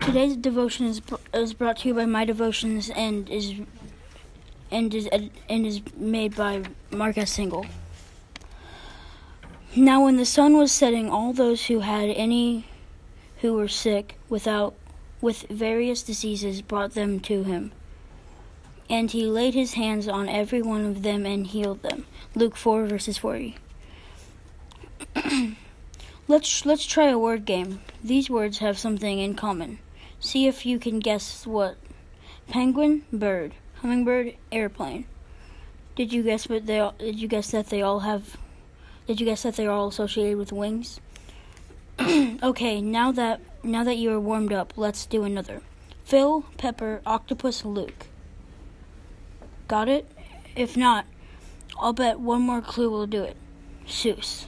Today's devotion is, is brought to you by My Devotions and is and is and is made by Marcus Single. Now, when the sun was setting, all those who had any who were sick without with various diseases brought them to him. And he laid his hands on every one of them and healed them. Luke 4 verses 40. Let's let's try a word game. These words have something in common. See if you can guess what. Penguin, bird, hummingbird, airplane. Did you guess what they did you guess that they all have did you guess that they're all associated with wings? okay, now that now that you are warmed up, let's do another. Phil, Pepper, Octopus, Luke. Got it? If not, I'll bet one more clue will do it. Seuss.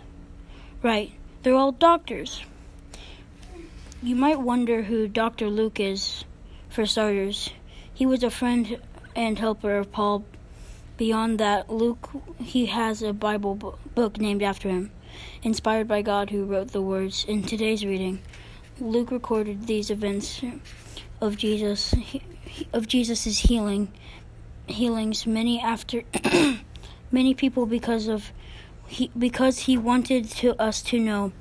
Right, they're all doctors. You might wonder who Dr. Luke is, for starters. He was a friend and helper of Paul. Beyond that, Luke, he has a Bible book named after him, inspired by God who wrote the words in today's reading. Luke recorded these events of Jesus of Jesus's healing healings many after many people because of he because he wanted to us to know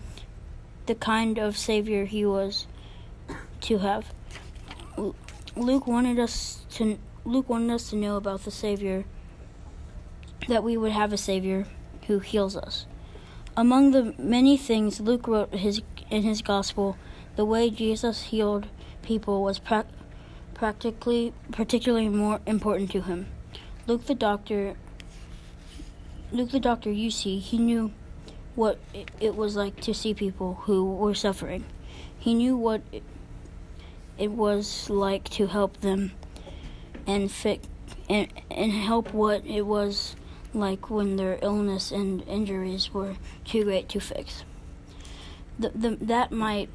the kind of Savior he was to have. Luke wanted us to Luke wanted us to know about the Savior that we would have a Savior who heals us. Among the many things Luke wrote his, in his gospel, the way Jesus healed people was pra- practically particularly more important to him. Luke the doctor Luke the doctor you see, he knew what it was like to see people who were suffering. He knew what it was like to help them and fit and, and help what it was like when their illness and injuries were too great to fix. The, the, that might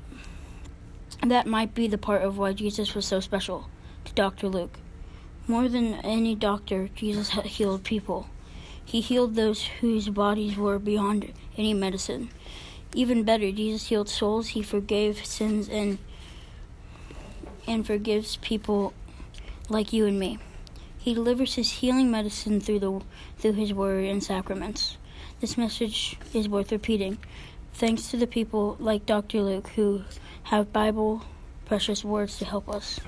that might be the part of why Jesus was so special to Dr. Luke. More than any doctor, Jesus healed people. He healed those whose bodies were beyond any medicine. Even better, Jesus healed souls. He forgave sins and and forgives people like you and me. He delivers his healing medicine through the through his word and sacraments. This message is worth repeating. Thanks to the people like Dr. Luke who have Bible precious words to help us.